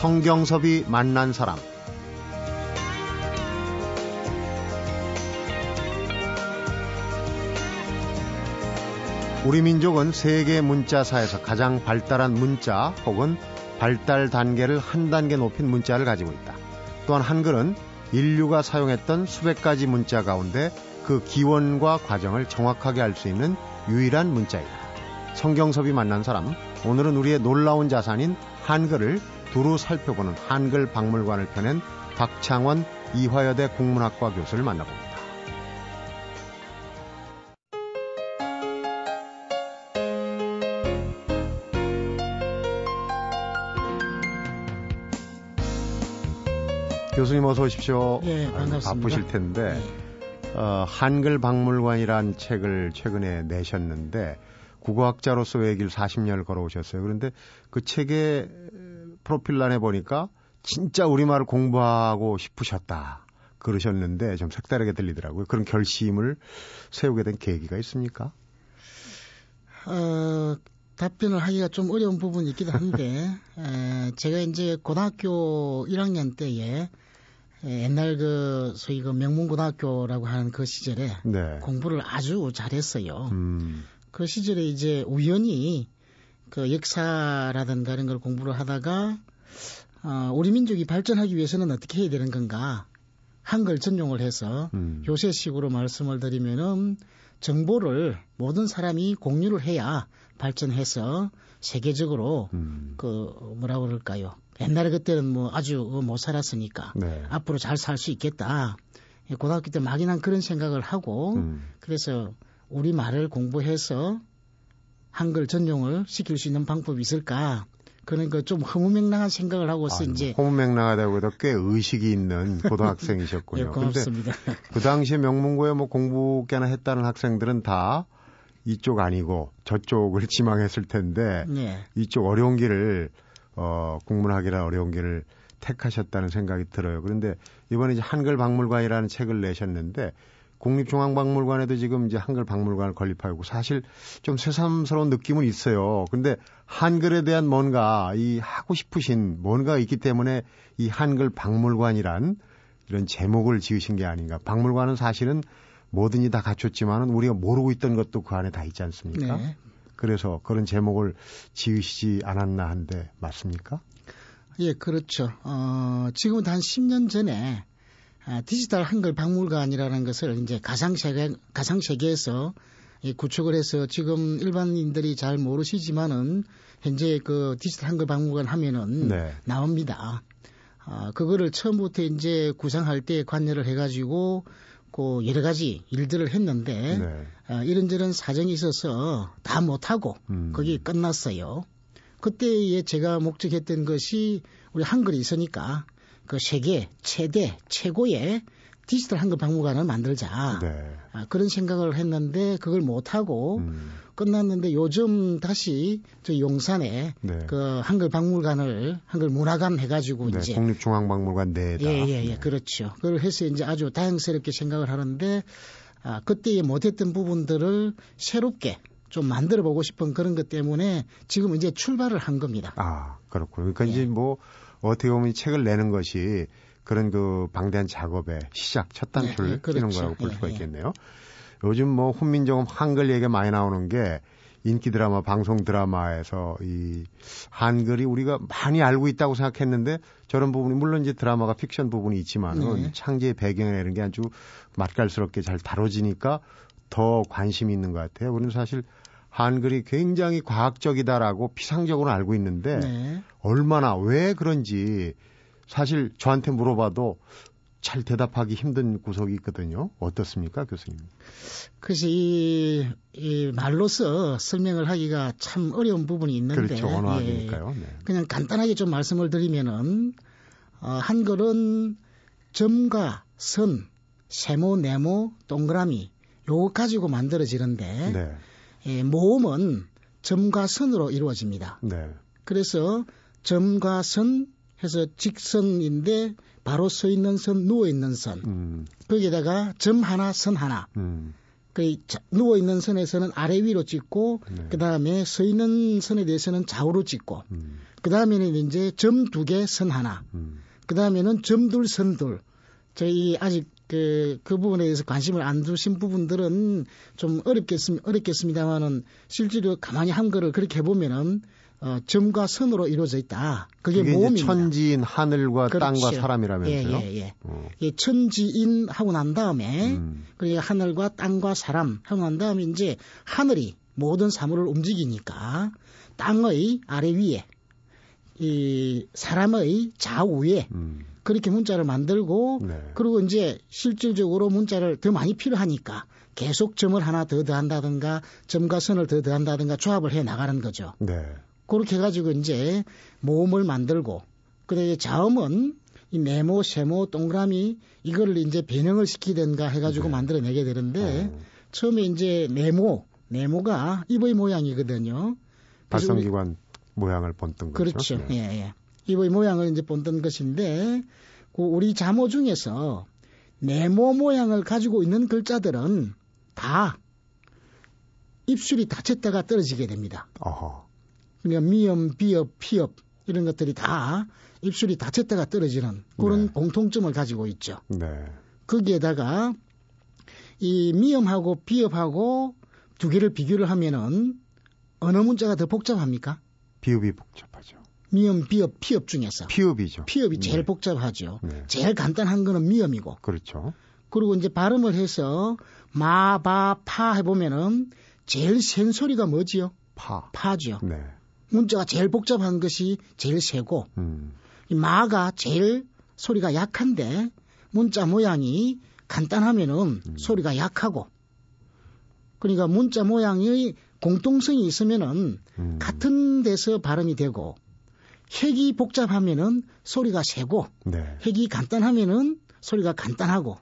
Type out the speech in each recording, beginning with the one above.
성경섭이 만난 사람 우리 민족은 세계 문자사에서 가장 발달한 문자 혹은 발달 단계를 한 단계 높인 문자를 가지고 있다. 또한 한글은 인류가 사용했던 수백 가지 문자 가운데 그 기원과 과정을 정확하게 알 수 있는 유일한 문자이다. 성경섭이 만난 사람, 오늘은 우리의 놀라운 자산인 한글을 두루 살펴보는 한글 박물관을 펴낸 박창원 이화여대 국문학과 교수를 만나봅니다. 교수님 어서 오십시오. 예, 반갑습니다. 바쁘실 텐데 네. 어, 한글 박물관이란 책을 최근에 내셨는데 국어학자로서 외길 40년을 걸어오셨어요. 그런데 그 책의 프로필란에 보니까 진짜 우리말을 공부하고 싶으셨다. 그러셨는데 좀 색다르게 들리더라고요. 그런 결심을 세우게 된 계기가 있습니까? 어, 답변을 하기가 좀 어려운 부분이 있기도 한데, 에, 제가 이제 고등학교 1학년 때에 에, 옛날 그 소위 그 명문고등학교라고 하는 그 시절에 네. 공부를 아주 잘했어요. 음, 그 시절에 이제 우연히 그 역사라든가 이런 걸 공부를 하다가 어, 우리 민족이 발전하기 위해서는 어떻게 해야 되는 건가 한글 전용을 해서 음. 요새식으로 말씀을 드리면은 정보를 모든 사람이 공유를 해야 발전해서 세계적으로 음. 그 뭐라 그럴까요? 옛날에 그때는 뭐 아주 못 살았으니까 네. 앞으로 잘 살 수 있겠다. 고등학교 때 막연한 그런 생각을 하고 음. 그래서 우리 말을 공부해서 한글 전용을 시킬 수 있는 방법이 있을까? 그런 거좀 허무맹랑한 생각을 하고서 이제 호명랑하다고 해도 꽤 의식이 있는 예, 고등학생이셨군요. 근데 고맙습니다. 그 당시에 명문고에 뭐 공부 꽤나 했다는 학생들은 다 이쪽 아니고 저쪽을 지망했을 텐데 네. 이쪽 어려운 길을 어 국문학이라 어려운 길을 택하셨다는 생각이 들어요. 그런데 이번에 이제 한글 박물관이라는 책을 내셨는데 국립중앙박물관에도 지금 이제 한글 박물관을 건립하고 사실 좀 새삼스러운 느낌은 있어요. 근데 한글에 대한 뭔가 이 하고 싶으신 뭔가 있기 때문에 이 한글 박물관이란 이런 제목을 지으신 게 아닌가. 박물관은 사실은 뭐든지 다 갖췄지만은 우리가 모르고 있던 것도 그 안에 다 있지 않습니까? 네. 그래서 그런 제목을 지으시지 않았나 한데 맞습니까? 예, 그렇죠. 어, 지금부터 한 10년 전에 아, 디지털 한글 박물관이라는 것을 이제 가상 세계 가상 세계에서 이 구축을 해서 지금 일반인들이 잘 모르시지만은 현재 그 디지털 한글 박물관 하면은 네. 나옵니다. 아, 그거를 처음부터 이제 구상할 때 관여를 해가지고 그 여러 가지 일들을 했는데 네. 아, 이런저런 사정이 있어서 다 못하고 음. 거기 끝났어요. 그때에 제가 목적했던 것이 우리 한글이 있으니까 그 세계 최대 최고의 디지털 한글 박물관을 만들자 네. 아, 그런 생각을 했는데 그걸 못하고 음. 끝났는데 요즘 다시 저 용산에 네. 그 한글 박물관을 한글 문화관 해가지고 네, 이제 국립중앙박물관 내에다. 예예예 네. 그렇죠. 그걸 해서 이제 아주 다양스럽게 생각을 하는데 아 그때 못했던 부분들을 새롭게 좀 만들어 보고 싶은 그런 것 때문에 지금 이제 출발을 한 겁니다. 아, 그렇군요. 그러니까 예. 이제 뭐 어떻게 보면 이 책을 내는 것이 그런 그 방대한 작업의 시작, 첫 단추를 예, 예, 그렇죠. 거라고 볼 예, 수가 예. 있겠네요. 요즘 뭐 훈민정음 한글 얘기가 많이 나오는 게 인기 드라마, 방송 드라마에서 이 한글이 우리가 많이 알고 있다고 생각했는데 저런 부분이 물론 이제 드라마가 픽션 부분이 있지만은 네. 창제의 배경이나 이런 게 아주 맛깔스럽게 잘 다뤄지니까 더 관심이 있는 것 같아요. 우리는 사실 한글이 굉장히 과학적이다라고 피상적으로 알고 있는데 네. 얼마나 왜 그런지 사실 저한테 물어봐도 잘 대답하기 힘든 구석이 있거든요. 어떻습니까, 교수님? 그래서 이, 이 말로서 설명을 하기가 참 어려운 부분이 있는데 그렇죠. 예, 언어학이니까요. 네. 그냥 간단하게 좀 말씀을 드리면은 어, 한글은 점과 선, 세모, 네모, 동그라미 요거 가지고 만들어지는데 네. 예, 모음은 점과 선으로 이루어집니다. 네. 그래서 점과 선 해서 직선인데 바로 서 있는 선, 누워 있는 선. 음, 거기에다가 점 하나, 선 하나. 음, 그 누워 있는 선에서는 아래 위로 찍고 네. 그 다음에 서 있는 선에 대해서는 좌우로 찍고 음. 그 다음에는 이제 점 두 개 선 하나 음. 그 다음에는 점 둘 선 둘 저희 아직 그, 그 부분에 대해서 관심을 안 두신 부분들은 좀 어렵겠습, 어렵겠습니다만은 실제로 가만히 한거를 그렇게 해보면은 어, 점과 선으로 이루어져 있다. 그게, 모음입니다. 천지인 하늘과 그렇죠. 땅과 사람이라면서요? 예, 예, 예. 어. 예 천지인 하고 난 다음에 음. 그러니까 하늘과 땅과 사람 하고 난 다음에 이제 하늘이 모든 사물을 움직이니까 땅의 아래 위에 이 사람의 좌우에 음. 그렇게 문자를 만들고 네. 그리고 이제 실질적으로 문자를 더 많이 필요하니까 계속 점을 하나 더 더한다든가 점과 선을 더 더한다든가 조합을 해 나가는 거죠. 네. 그렇게 해가지고 이제 모음을 만들고 그래 자음은 이 네모, 세모, 동그라미 이거를 이제 변형을 시키든가 해가지고 네. 만들어내게 되는데 어. 처음에 이제 네모, 네모가 입의 모양이거든요. 발성기관 모양을 본뜬 거죠. 그렇죠. 네. 예, 예. 입의 모양을 이제 본뜬 것인데 그 우리 자모 중에서 네모 모양을 가지고 있는 글자들은 다 입술이 닫혔다가 떨어지게 됩니다. 어허. 그러니까 미음, 비읍, 피읍 이런 것들이 다 입술이 닫혔다가 떨어지는 그런 네. 공통점을 가지고 있죠. 네. 거기에다가 이 미음하고 비읍하고 두 개를 비교를 하면은 어느 문자가 더 복잡합니까? 비읍이 복잡하죠. 미음, 비읍, 피읍 중에서 피읍이죠. 피읍이 제일 네. 복잡하죠. 네. 제일 간단한 거는 미음이고. 그렇죠. 그리고 이제 발음을 해서 마, 바, 파 해보면은 제일 센 소리가 뭐지요? 파. 파죠. 네. 문자가 제일 복잡한 것이 제일 세고 음. 이 마가 제일 소리가 약한데 문자 모양이 간단하면은 음. 소리가 약하고 그러니까 문자 모양의 공통성이 있으면은 음. 같은 데서 발음이 되고 핵이 복잡하면은 소리가 세고 네. 핵이 간단하면은 소리가 간단하고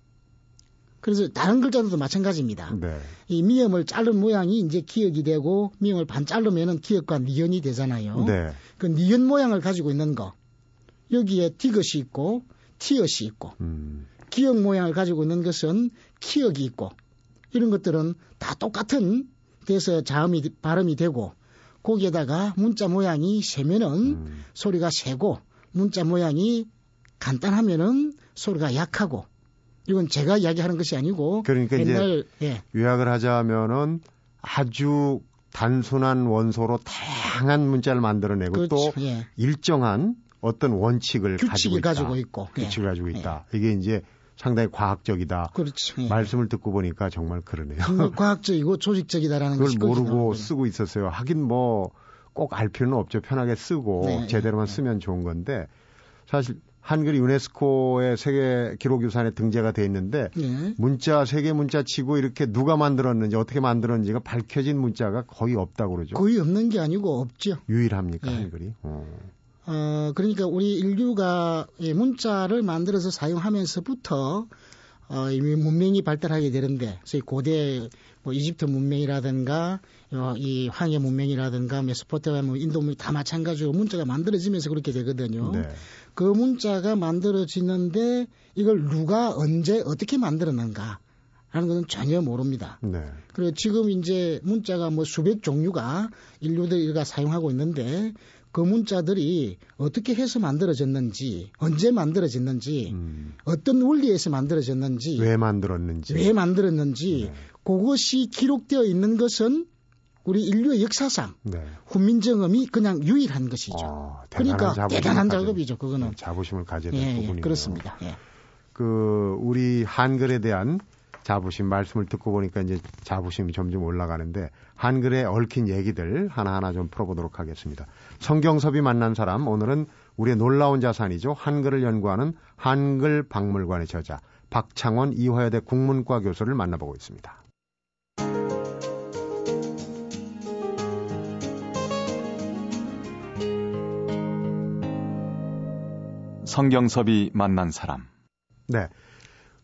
그래서 다른 글자들도 마찬가지입니다. 네. 이 미음을 자른 모양이 이제 기억이 되고 미음을 반 자르면은 기억과 니은이 되잖아요. 네. 그 니은 모양을 가지고 있는 거 여기에 디귿이 있고 티엇이 있고 음. 기억 모양을 가지고 있는 것은 키역이 있고 이런 것들은 다 똑같은 데서 자음이 발음이 되고 거기에다가 문자 모양이 세면은 음. 소리가 세고 문자 모양이 간단하면은 소리가 약하고 이건 제가 이야기하는 것이 아니고 그러니까 옛날, 이제 예. 요약을 하자면은 아주 단순한 원소로 다양한 문자를 만들어내고 그렇죠. 또 예. 일정한 어떤 원칙을 가지고, 가지고 있고 규칙을 예. 가지고 있다. 예. 이게 이제 상당히 과학적이다. 그렇죠. 예. 말씀을 듣고 보니까 정말 그러네요. 과학적이고 조직적이다라는 그걸 모르고 쓰고 있었어요. 하긴 뭐 꼭 알 필요는 없죠. 편하게 쓰고 네. 제대로만 네. 쓰면 좋은 건데 사실 한글이 유네스코의 세계 기록유산에 등재가 돼 있는데 네. 문자 세계 문자 치고 이렇게 누가 만들었는지 어떻게 만들었는지가 밝혀진 문자가 거의 없다고 그러죠. 거의 없는 게 아니고 없죠. 유일합니까 네. 한글이? 어. 어, 그러니까 우리 인류가 문자를 만들어서 사용하면서부터 어, 이미 문명이 발달하게 되는데, 소위 고대 뭐 이집트 문명이라든가 어, 이 황해 문명이라든가 메소포타미아 뭐 인도 문명 다 마찬가지로 문자가 만들어지면서 그렇게 되거든요. 네. 그 문자가 만들어지는데 이걸 누가 언제 어떻게 만들었는가 하는 것은 전혀 모릅니다. 네. 그리고 지금 이제 문자가 뭐 수백 종류가 인류들이 사용하고 있는데 그 문자들이 어떻게 해서 만들어졌는지, 언제 만들어졌는지, 음. 어떤 원리에서 만들어졌는지, 왜 만들었는지, 왜 만들었는지, 네. 그것이 기록되어 있는 것은 우리 인류의 역사상 네. 훈민정음이 그냥 유일한 것이죠. 어, 그러니까 대단한 작업이죠. 그거는 네, 자부심을 가져야 될 예, 예 부분이에요. 예, 그렇습니다. 예. 그 우리 한글에 대한 자부심 말씀을 듣고 보니까 이제 자부심이 점점 올라가는데 한글에 얽힌 얘기들 하나하나 좀 풀어보도록 하겠습니다. 성경섭이 만난 사람 오늘은 우리의 놀라운 자산이죠. 한글을 연구하는 한글 박물관의 저자 박창원 이화여대 국문과 교수를 만나보고 있습니다. 성경섭이 만난 사람. 네.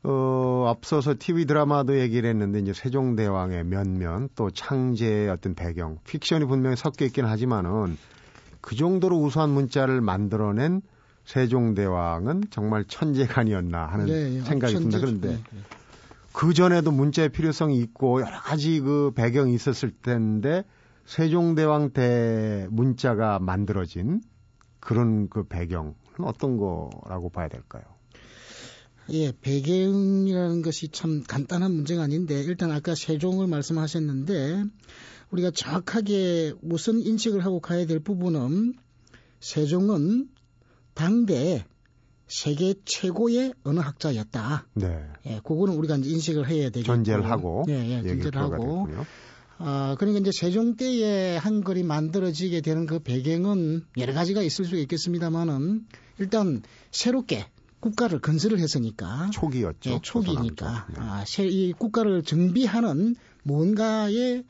어, 앞서서 TV 드라마도 얘기를 했는데 이제 세종대왕의 면면 또 창제의 어떤 배경, 픽션이 분명히 섞여 있긴 하지만은 그 정도로 우수한 문자를 만들어낸 세종대왕은 정말 천재간이었나 하는 네, 예, 생각이 듭니다. 그런데 네, 네. 그 전에도 문자의 필요성이 있고 여러 가지 그 배경이 있었을 텐데 세종대왕 때 문자가 만들어진 그런 그 배경은 어떤 거라고 봐야 될까요? 예, 배경이라는 것이 참 간단한 문제가 아닌데 일단 아까 세종을 말씀하셨는데 우리가 정확하게 우선 인식을 하고 가야 될 부분은 세종은 당대 세계 최고의 언어학자였다. 네. 예, 그거는 우리가 이제 인식을 해야 되겠고. 전제를 하고. 예, 예, 전제를 하고. 아, 그러니까 이제 세종 때에 한글이 만들어지게 되는 그 배경은 여러 가지가 있을 수 있겠습니다만은 일단 새롭게 국가를 건설을 했으니까 초기였죠. 예, 초기니까 네. 아, 이 국가를 정비하는 뭔가의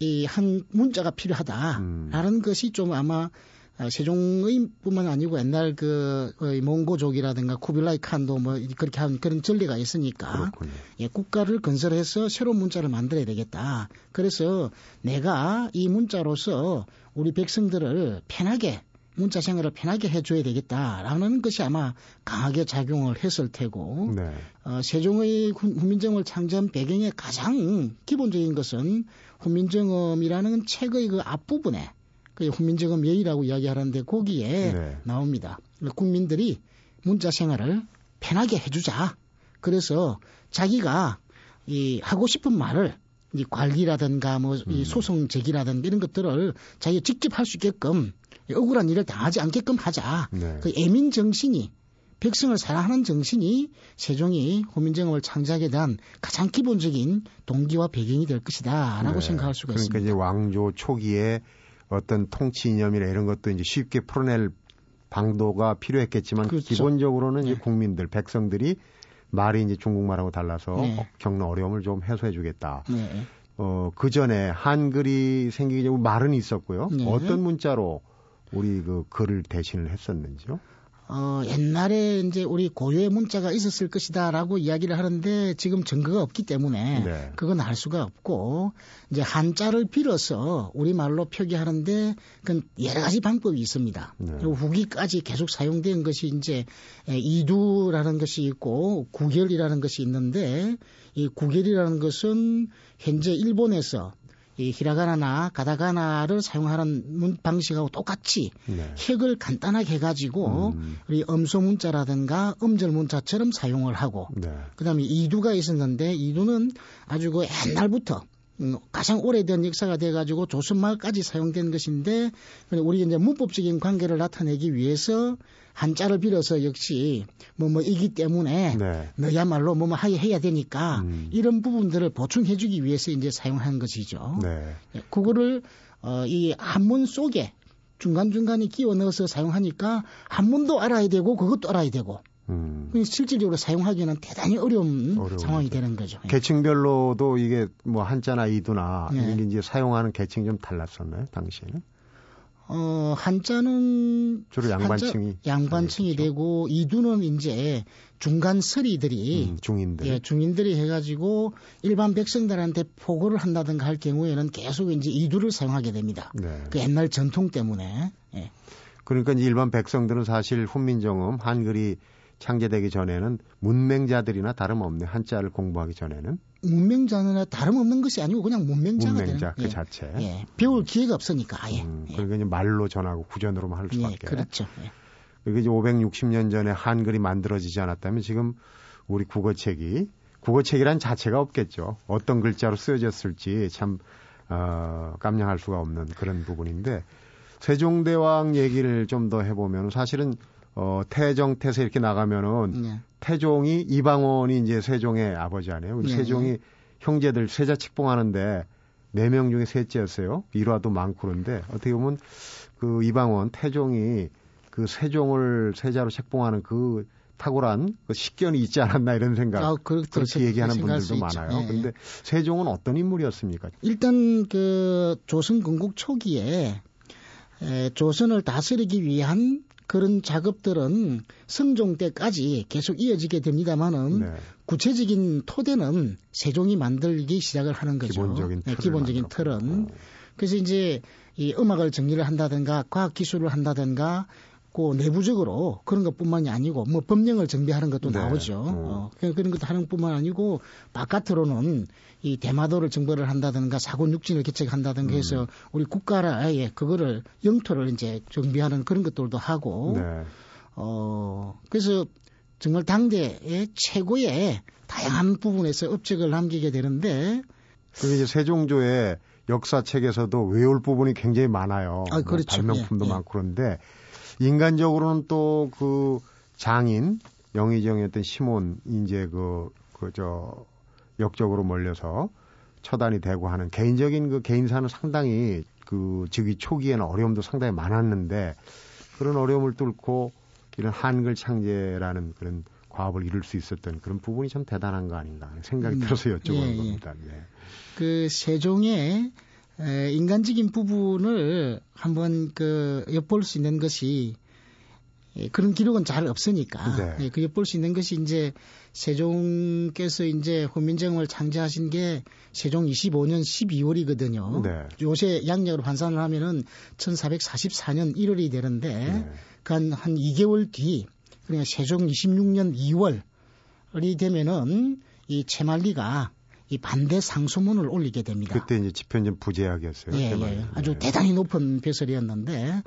이 한 문자가 필요하다라는 음. 것이 좀 아마 아, 세종의뿐만 아니고 옛날 그 몽고족이라든가 쿠빌라이 칸도 뭐 그렇게 한 그런 전례가 있으니까 예, 국가를 건설해서 새로운 문자를 만들어야 되겠다. 그래서 내가 이 문자로서 우리 백성들을 편하게 문자 생활을 편하게 해줘야 되겠다라는 것이 아마 강하게 작용을 했을 테고 네. 어, 세종의 훈민정음을 창조한 배경의 가장 기본적인 것은 훈민정음이라는 책의 그 앞부분에 그 훈민정음 예의라고 이야기하는데 거기에 네. 나옵니다. 국민들이 문자 생활을 편하게 해주자. 그래서 자기가 이 하고 싶은 말을 이 관리라든가 뭐이 음. 소송 제기라든가 이런 것들을 자기가 직접 할 수 있게끔 억울한 일을 당하지 않게끔 하자. 네. 그 애민 정신이 백성을 사랑하는 정신이 세종이 호민정음을 창작에 대한 가장 기본적인 동기와 배경이 될 것이다라고 네. 생각할 수가 그러니까 있습니다. 그러니까 이제 왕조 초기에 어떤 통치 이념이나 이런 것도 이제 쉽게 풀어낼 방도가 필요했겠지만 그렇죠. 기본적으로는 네. 이제 국민들 백성들이 말이 이제 중국말하고 달라서 네. 겪는 어려움을 좀 해소해 주겠다. 네. 어, 그 전에 한글이 생기기 전에 말은 있었고요. 네. 어떤 문자로 우리 그 글을 대신을 했었는지요? 어, 옛날에 이제 우리 고유의 문자가 있었을 것이다라고 이야기를 하는데 지금 증거가 없기 때문에 네. 그건 알 수가 없고 이제 한자를 빌어서 우리말로 표기하는데 그건 여러 가지 방법이 있습니다. 네. 그리고 후기까지 계속 사용된 것이 이제 이두라는 것이 있고 구결이라는 것이 있는데 이 구결이라는 것은 현재 일본에서 이 히라가나나 가다가나를 사용하는 문 방식하고 똑같이 네. 획을 간단하게 해가지고 음. 우리 음소 문자라든가 음절 문자처럼 사용을 하고 네. 그다음에 이두가 있었는데 이두는 아주 그 옛날부터 음, 가장 오래된 역사가 돼가지고 조선말까지 사용된 것인데 우리 이제 문법적인 관계를 나타내기 위해서 한자를 빌어서 역시 뭐뭐 뭐 이기 때문에 네. 너야말로 뭐뭐 하게 해야 되니까 음. 이런 부분들을 보충해주기 위해서 이제 사용한 것이죠. 네. 예, 그거를 어, 이 한문 속에 중간중간에 끼워 넣어서 사용하니까 한문도 알아야 되고 그것도 알아야 되고 음. 실질적으로 사용하기는 대단히 어려운 어려운 상황이 되는 거죠. 예. 계층별로도 이게 뭐 한자나 이두나 네. 이게 이제 사용하는 계층이 좀 달랐었나요, 당시에는? 어, 한자는 주로 양반층이 한자, 양반층이 그렇죠. 되고 이두는 이제 중간 서리들이 음, 중인들 예, 중인들이 해가지고 일반 백성들한테 포고를 한다든가 할 경우에는 계속 이제 이두를 사용하게 됩니다. 네. 그 옛날 전통 때문에. 예. 그러니까 일반 백성들은 사실 훈민정음 한글이 창제되기 전에는 문맹자들이나 다름없는 한자를 공부하기 전에는 문맹자나 다름없는 것이 아니고 그냥 문맹자가 문맹자 되는 그 예. 자체 예. 배울 기회가 없으니까 아예 음, 그러니까 이제 말로 전하고 구전으로만 할 수밖에 예, 그렇죠 예. 그리고 이제 560년 전에 한글이 만들어지지 않았다면 지금 우리 국어책이 국어책이란 자체가 없겠죠 어떤 글자로 쓰여졌을지 참 어, 깜냥할 수가 없는 그런 부분인데 세종대왕 얘기를 좀 더 해보면 사실은 어, 태정, 태세 이렇게 나가면은 네. 태종이 이방원이 이제 세종의 아버지 아니에요. 우리 네. 세종이 형제들 세자 책봉하는데 네 명 중에 셋째였어요. 일화도 많고 그런데 어떻게 보면 그 이방원 태종이 그 세종을 세자로 책봉하는 그 탁월한 그 식견이 있지 않았나 이런 생각. 아, 그, 그렇게 그렇죠. 얘기하는 분들도 많아요. 네. 근데 세종은 어떤 인물이었습니까? 일단 그 조선 건국 초기에 에, 조선을 다스리기 위한 그런 작업들은 성종 때까지 계속 이어지게 됩니다만은 네. 구체적인 토대는 세종이 만들기 시작을 하는 거죠. 기본적인, 네, 기본적인 틀은. 그래서 이제 이 음악을 정리를 한다든가 과학 기술을 한다든가 그 내부적으로 그런 것뿐만이 아니고 뭐 법령을 정비하는 것도 네. 나오죠. 음. 어, 그런 그런 것도 하는 뿐만 아니고 바깥으로는 이 대마도를 정벌을 한다든가 사고 육진을 개척한다든가 해서 음. 우리 국가를 아예 그거를 영토를 이제 정비하는 그런 것들도 하고 네. 어 그래서 정말 당대의 최고의 다양한 부분에서 업적을 남기게 되는데 그리고 이제 세종조의 역사책에서도 외울 부분이 굉장히 많아요. 아, 뭐 그렇죠. 발명품도 예, 예. 많고 그런데 인간적으로는 또 그 장인 영의정이었던 시몬 이제 그 그 저 역적으로 몰려서 처단이 되고 하는 개인적인 그 개인사는 상당히 그 즉위 초기에는 어려움도 상당히 많았는데 그런 어려움을 뚫고 이런 한글 창제라는 그런 과업을 이룰 수 있었던 그런 부분이 참 대단한 거 아닌가 하는 생각이 음, 들어서 여쭤보는 예, 예. 겁니다. 네. 그 세종의 에, 인간적인 부분을 한번 그 엿볼 수 있는 것이 예, 그런 기록은 잘 없으니까 네. 예, 그 엿볼 수 있는 것이 이제 세종께서 이제 훈민정음을 창제하신 게 세종 25년 12월이거든요. 네. 요새 양력으로 환산을 하면은 1444년 1월이 되는데 네. 그한 한 2개월 뒤 그러니까 세종 26년 2월이 되면은 이 채말리가 이 반대 상소문을 올리게 됩니다. 그때 이제 집현전 부제약이었어요. 예, 제 예. 아주 네. 대단히 높은 벼슬이었는데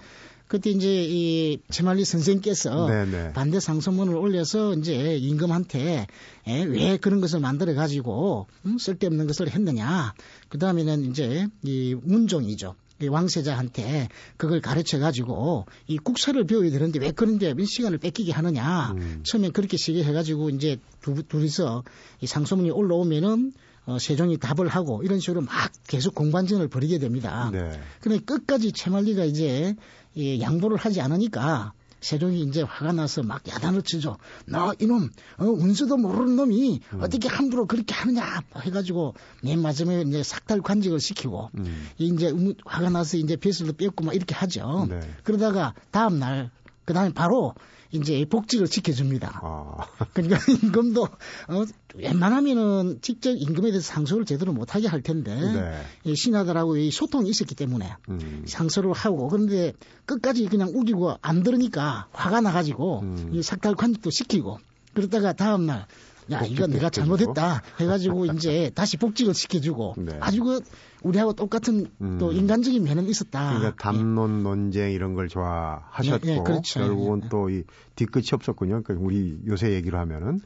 그때 이제 이 채말리 선생께서 네, 네. 반대 상소문을 올려서 이제 임금한테 에, 왜 그런 것을 만들어 가지고 음, 쓸데없는 것을 했느냐. 그 다음에는 이제 이 문종이죠. 이 왕세자한테 그걸 가르쳐 가지고 이 국사를 배워야 되는데 왜 그런데 몇 시간을 뺏기게 하느냐. 음. 처음에 그렇게 시게 해가지고 이제 두, 둘이서 이 상소문이 올라오면은 어, 세종이 답을 하고 이런 식으로 막 계속 공방전을 벌이게 됩니다. 네. 근데 끝까지 채말리가 이제 이 양보를 하지 않으니까 세종이 이제 화가 나서 막 야단을 치죠. 너 이놈 어, 운수도 모르는 놈이 음. 어떻게 함부로 그렇게 하느냐 해가지고 맨 마지막에 이제 삭달 관직을 시키고 음. 이제 음- 화가 나서 이제 벼슬도 뺏고 막 이렇게 하죠. 네. 그러다가 다음 날 그다음에 바로 이제 복직을 지켜줍니다. 아. 그러니까 임금도 어, 웬만하면은 직접 임금에 대해서 상소를 제대로 못하게 할 텐데 네. 이 신하들하고 이 소통이 있었기 때문에 음. 상소를 하고 그런데 끝까지 그냥 우기고 안 들으니까 화가 나가지고 음. 이 삭달 관직도 시키고 그러다가 다음 날 야 이거 복직도 내가. 잘못했다 해가지고 이제 다시 복직을 시켜주고 네. 아주 그 우리하고 똑같은 음. 또 인간적인 면은 있었다. 그러니까 담론 논쟁 이런 걸 좋아하셨고 예, 예, 그렇죠. 결국은 예, 예. 또이 뒤끝이 없었군요. 그러니까 우리 요새 얘기로 하면은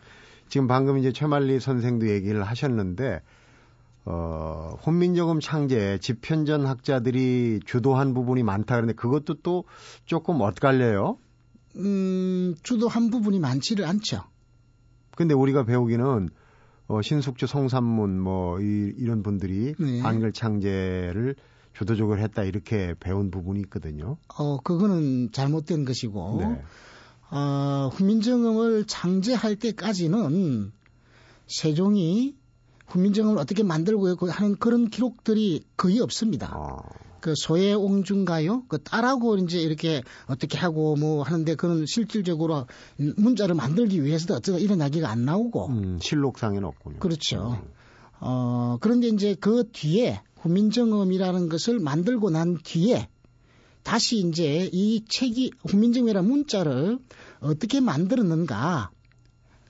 지금 방금 이제 최만리 선생도 얘기를 하셨는데 어, 혼민정음 창제에 집현전 학자들이 주도한 부분이 많다 그러는데 그것도 또 조금 엇갈려요. 음, 주도한 부분이 많지를 않죠. 근데 우리가 배우기는 어, 신숙주 성산문 뭐 이, 이런 분들이 네. 한글 창제를 주도적으로 했다 이렇게 배운 부분이 있거든요. 어, 그거는 잘못된 것이고, 네. 어, 훈민정음을 창제할 때까지는 세종이 훈민정음을 어떻게 만들고 하는 그런 기록들이 거의 없습니다. 어, 그 소해옹주인가요? 그 딸하고 이제 이렇게 어떻게 하고 뭐 하는데 그런 실질적으로 문자를 만들기 위해서도 어쩌다 이런 이야기가 안 나오고 음, 실록상에는 없군요. 그렇죠. 어, 그런데 이제 그 뒤에 훈민정음이라는 것을 만들고 난 뒤에 다시 이제 이 책이 훈민정음이라는 문자를 어떻게 만들었는가.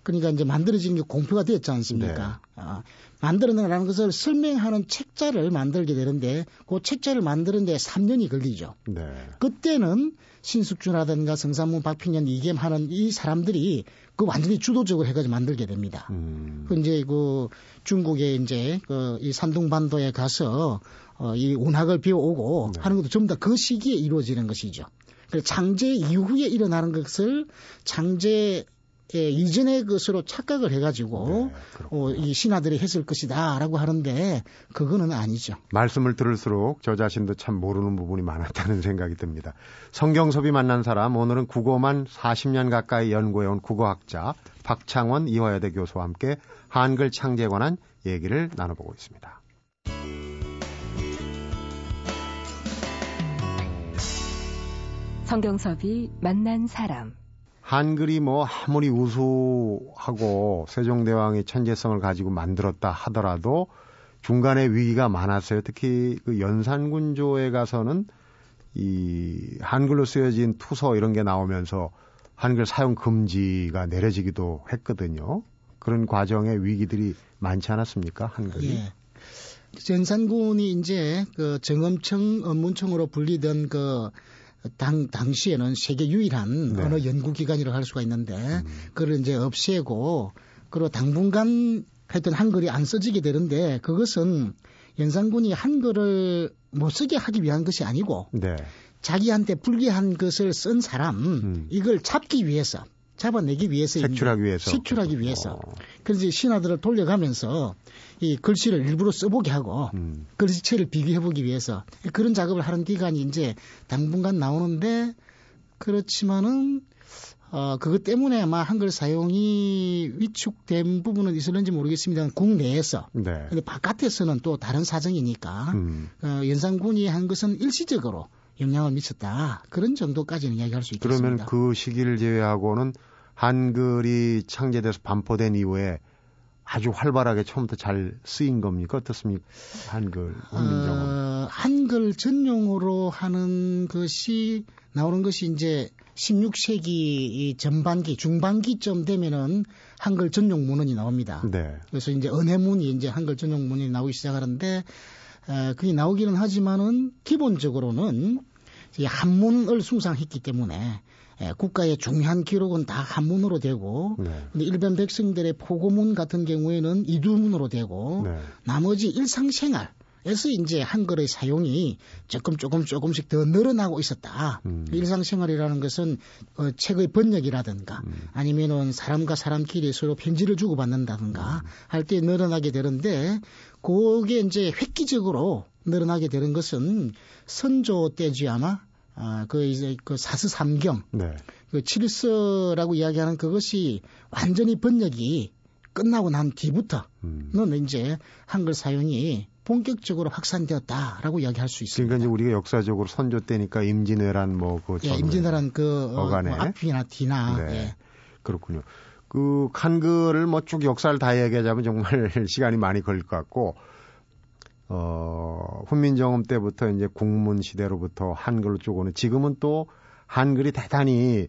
그러니까 이제 만들어지는 게 공표가 되었지 않습니까? 어, 만들어내라는 것을 설명하는 책자를 만들게 되는데 그 책자를 만드는데 3년이 걸리죠. 네. 그때는 신숙주라든가 성산문 박평년 이겸 하는 이 사람들이 그 완전히 주도적으로 해가지고 만들게 됩니다. 음, 그 이제 그 중국에 이제 그 이 산둥반도에 가서 어, 이 운학을 배워오고 네. 하는 것도 전부 다 그 시기에 이루어지는 것이죠. 그래서 창제 이후에 일어나는 것을 창제 이전의 것으로 착각을 해가지고 네. 어, 이 신하들이 했을 것이다라고 하는데 그거는 아니죠. 말씀을 들을수록 저 자신도 참 모르는 부분이 많았다는 생각이 듭니다. 성경섭이 만난 사람 오늘은 국어만 40년 가까이 연구해온 국어학자 박창원 이화여대 교수와 함께 한글 창제에 관한 얘기를 나눠보고 있습니다. 성경섭이 만난 사람. 한글이 뭐 아무리 우수하고 세종대왕의 천재성을 가지고 만들었다 하더라도 중간에 위기가 많았어요. 특히 그 연산군조에 가서는 이 한글로 쓰여진 투서 이런 게 나오면서 한글 사용 금지가 내려지기도 했거든요. 그런 과정의 위기들이 많지 않았습니까? 한글이. 예. 전산군이 이제 그 정엄청 업문청으로 불리던 그 당, 당시에는 세계 유일한 네. 언어 연구기관이라고 할 수가 있는데, 음. 그걸 이제 없애고, 그리고 당분간 하여튼 한글이 안 써지게 되는데, 그것은 연산군이 한글을 못 쓰게 하기 위한 것이 아니고, 네. 자기한테 불리한 것을 쓴 사람, 음. 이걸 잡기 위해서, 잡아내기 위해서. 색출하기 위해서. 색출하기 위해서. 어. 그래서 신하들을 돌려가면서 이 글씨를 일부러 써보게 하고 음. 글씨체를 비교해보기 위해서 그런 작업을 하는 기간이 이제 당분간 나오는데 그렇지만은 어 그것 때문에 아마 한글 사용이 위축된 부분은 있었는지 모르겠습니다. 국내에서 네. 근데 바깥에서는 또 다른 사정이니까 음. 어, 연산군이 한 것은 일시적으로 영향을 미쳤다 그런 정도까지는 이야기할 수 있겠습니다. 그러면 그 시기를 제외하고는 한글이 창제돼서 반포된 이후에 아주 활발하게 처음부터 잘 쓰인 겁니까? 어떻습니까? 한글, 훈민정음. 어, 한글 전용으로 하는 것이 나오는 것이 이제 16세기 이 전반기, 중반기쯤 되면은 한글 전용 문헌이 나옵니다. 네. 그래서 이제 은혜문이 이제 한글 전용 문헌이 나오기 시작하는데 어, 그게 나오기는 하지만은 기본적으로는 이 한문을 숭상했기 때문에 예, 국가의 중요한 기록은 다 한문으로 되고 네. 근데 일반 백성들의 포고문 같은 경우에는 이두문으로 되고 네. 나머지 일상생활 에서 이제 한글의 사용이 조금 조금 조금씩 더 늘어나고 있었다. 음. 일상생활이라는 것은 어, 책의 번역이라든가 음. 아니면은 사람과 사람끼리 서로 편지를 주고받는다든가 음. 할때 늘어나게 되는데 그게 이제 획기적으로 늘어나게 되는 것은 선조 때지 아마 아, 그 이제 그 사스 삼경 네. 그 칠서라고 이야기하는 그것이 완전히 번역이 끝나고 난 뒤부터는 음. 이제 한글 사용이 본격적으로 확산되었다라고 이야기할 수 있습니다. 그러니까 이제 우리가 역사적으로 선조 때니까 임진왜란 뭐그 예, 임진왜란 그 어, 어간에. 뭐 앞이나 뒤나 네. 예. 그렇군요. 그 한글을 뭐 쭉 역사를 다 얘기하자면 정말 시간이 많이 걸릴 것 같고 어 훈민정음 때부터 이제 국문 시대로부터 한글로 쭉 오는 지금은 또 한글이 대단히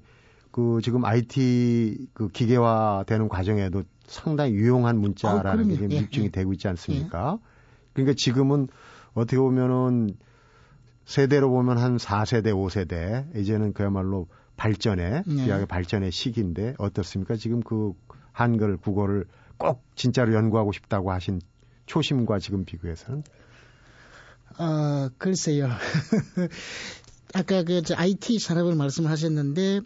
그 지금 IT 그 기계화 되는 과정에도 상당히 유용한 문자라는 어, 게. 지금 예, 입증이 예. 되고 있지 않습니까? 그러니까 지금은 어떻게 보면은 세대로 보면 한 4세대, 5세대 이제는 그야말로 발전의 네. 기하의 발전의 시기인데 어떻습니까? 지금 그 한글 국어를 꼭 진짜로 연구하고 싶다고 하신 초심과 지금 비교해서는 어, 글쎄요. 아까 그저 IT 산업을 말씀하셨는데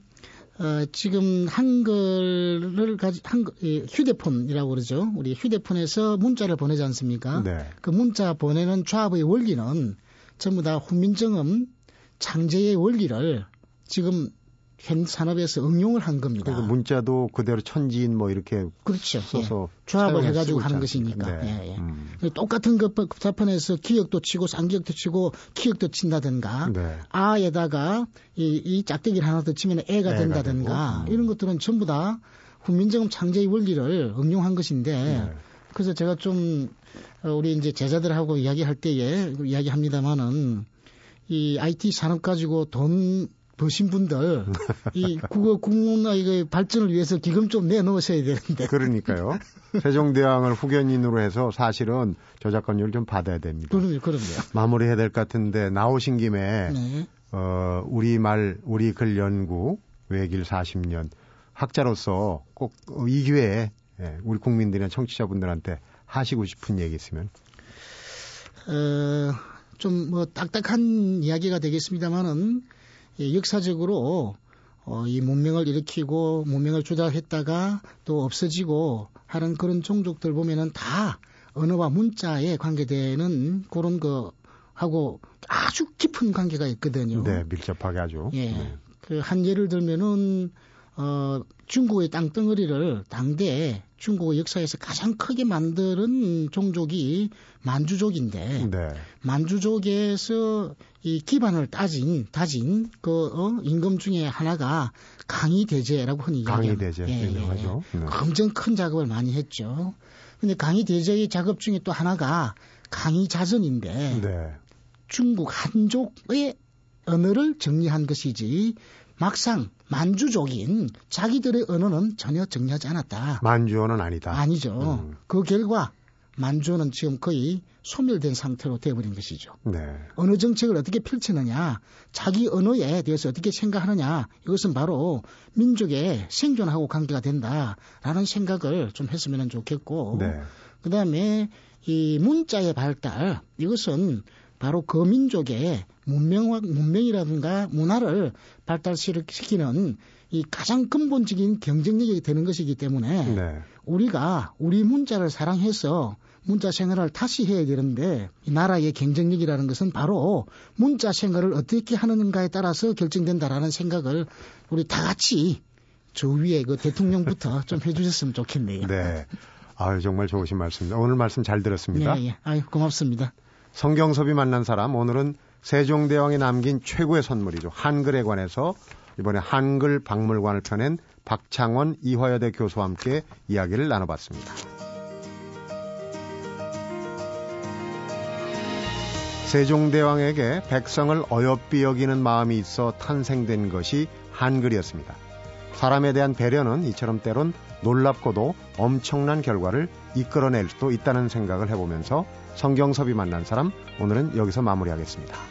어, 지금 한글을 가지 한글 이 휴대폰이라고 그러죠. 우리 휴대폰에서 문자를 보내지 않습니까? 네. 그 문자 보내는 좌업의 원리는 전부 다 훈민정음 창제의 원리를 지금 현 산업에서 응용을 한 겁니다. 그리고 문자도 그대로 천지인 뭐 이렇게 그렇죠. 예. 써서 조합을 사용해서 해가지고 하는? 것이니까. 네. 예, 예. 음. 똑같은 그 자판에서 기역도 치고 상기역도 치고 키역도 친다든가 네. 아에다가 이, 이 짝대기를 하나 더 치면 애가 된다든가 음. 이런 것들은 전부 다 훈민정음 창제의 원리를 응용한 것인데 네. 그래서 제가 좀 어, 우리 이제 제자들하고 이야기할 때에 이야기합니다마는 이 IT 산업 가지고 돈 버신 분들 이 국어 이거 발전을 위해서 기금 좀 내놓으셔야 되는데 그러니까요. 세종대왕을 후견인으로 해서 사실은 저작권료를 좀 받아야 됩니다. 그럼요 그럼요 마무리해야 될 것 같은데 나오신 김에 네. 어, 우리 말, 우리 글 연구 외길 40년 학자로서 꼭 이 기회에 예, 우리 국민들이나 청취자분들한테 하시고 싶은 얘기 있으면 어, 좀뭐 딱딱한 이야기가 되겠습니다만은 예, 역사적으로 어, 이 문명을 일으키고 문명을 주도했다가 또 없어지고 하는 그런 종족들 보면은 다 언어와 문자에 관계되는 그런 거 하고 아주 깊은 관계가 있거든요. 네, 밀접하게 아주. 예. 네. 그한 예를 들면은 어 중국의 땅덩어리를 당대에 중국의 역사에서 가장 크게 만드는 종족이 만주족인데 네. 만주족에서 이 기반을 따진 다진 그 어, 임금 중에 하나가 강의대제라고 흔히 이야기합니다. 예, 예, 유명하죠. 네. 엄청 큰 작업을 많이 했죠. 근데 강의대제의 작업 중에 또 하나가 강의자전인데 네. 중국 한족의 언어를 정리한 것이지 막상 만주족인 자기들의 언어는 전혀 정리하지 않았다. 만주어는 아니다. 아니죠. 음. 그 결과 만주어는 지금 거의 소멸된 상태로 되어버린 것이죠. 네. 언어 정책을 어떻게 펼치느냐, 자기 언어에 대해서 어떻게 생각하느냐, 이것은 바로 민족의 생존하고 관계가 된다라는 생각을 좀 했으면 좋겠고, 네. 그 다음에 이 문자의 발달, 이것은 바로 그 민족의 문명, 문명이라든가 문화를 발달시키는 이 가장 근본적인 경쟁력이 되는 것이기 때문에 네. 우리가 우리 문자를 사랑해서 문자 생활을 다시 해야 되는데 이 나라의 경쟁력이라는 것은 바로 문자 생활을 어떻게 하는가에 따라서 결정된다라는 생각을 우리 다 같이 저 위에 그 대통령부터 좀 해주셨으면 좋겠네요. 네. 아유, 정말 좋으신 말씀입니다. 오늘 말씀 잘 들었습니다. 예, 예. 아유, 고맙습니다. 성경섭이 만난 사람, 오늘은 세종대왕이 남긴 최고의 선물이죠. 한글에 관해서 이번에 한글 박물관을 펴낸 박창원 이화여대 교수와 함께 이야기를 나눠봤습니다. 세종대왕에게 백성을 어여삐 여기는 마음이 있어 탄생된 것이 한글이었습니다. 사람에 대한 배려는 이처럼 때론 놀랍고도 엄청난 결과를 이끌어낼 수도 있다는 생각을 해보면서 성경섭이 만난 사람 오늘은 여기서 마무리하겠습니다.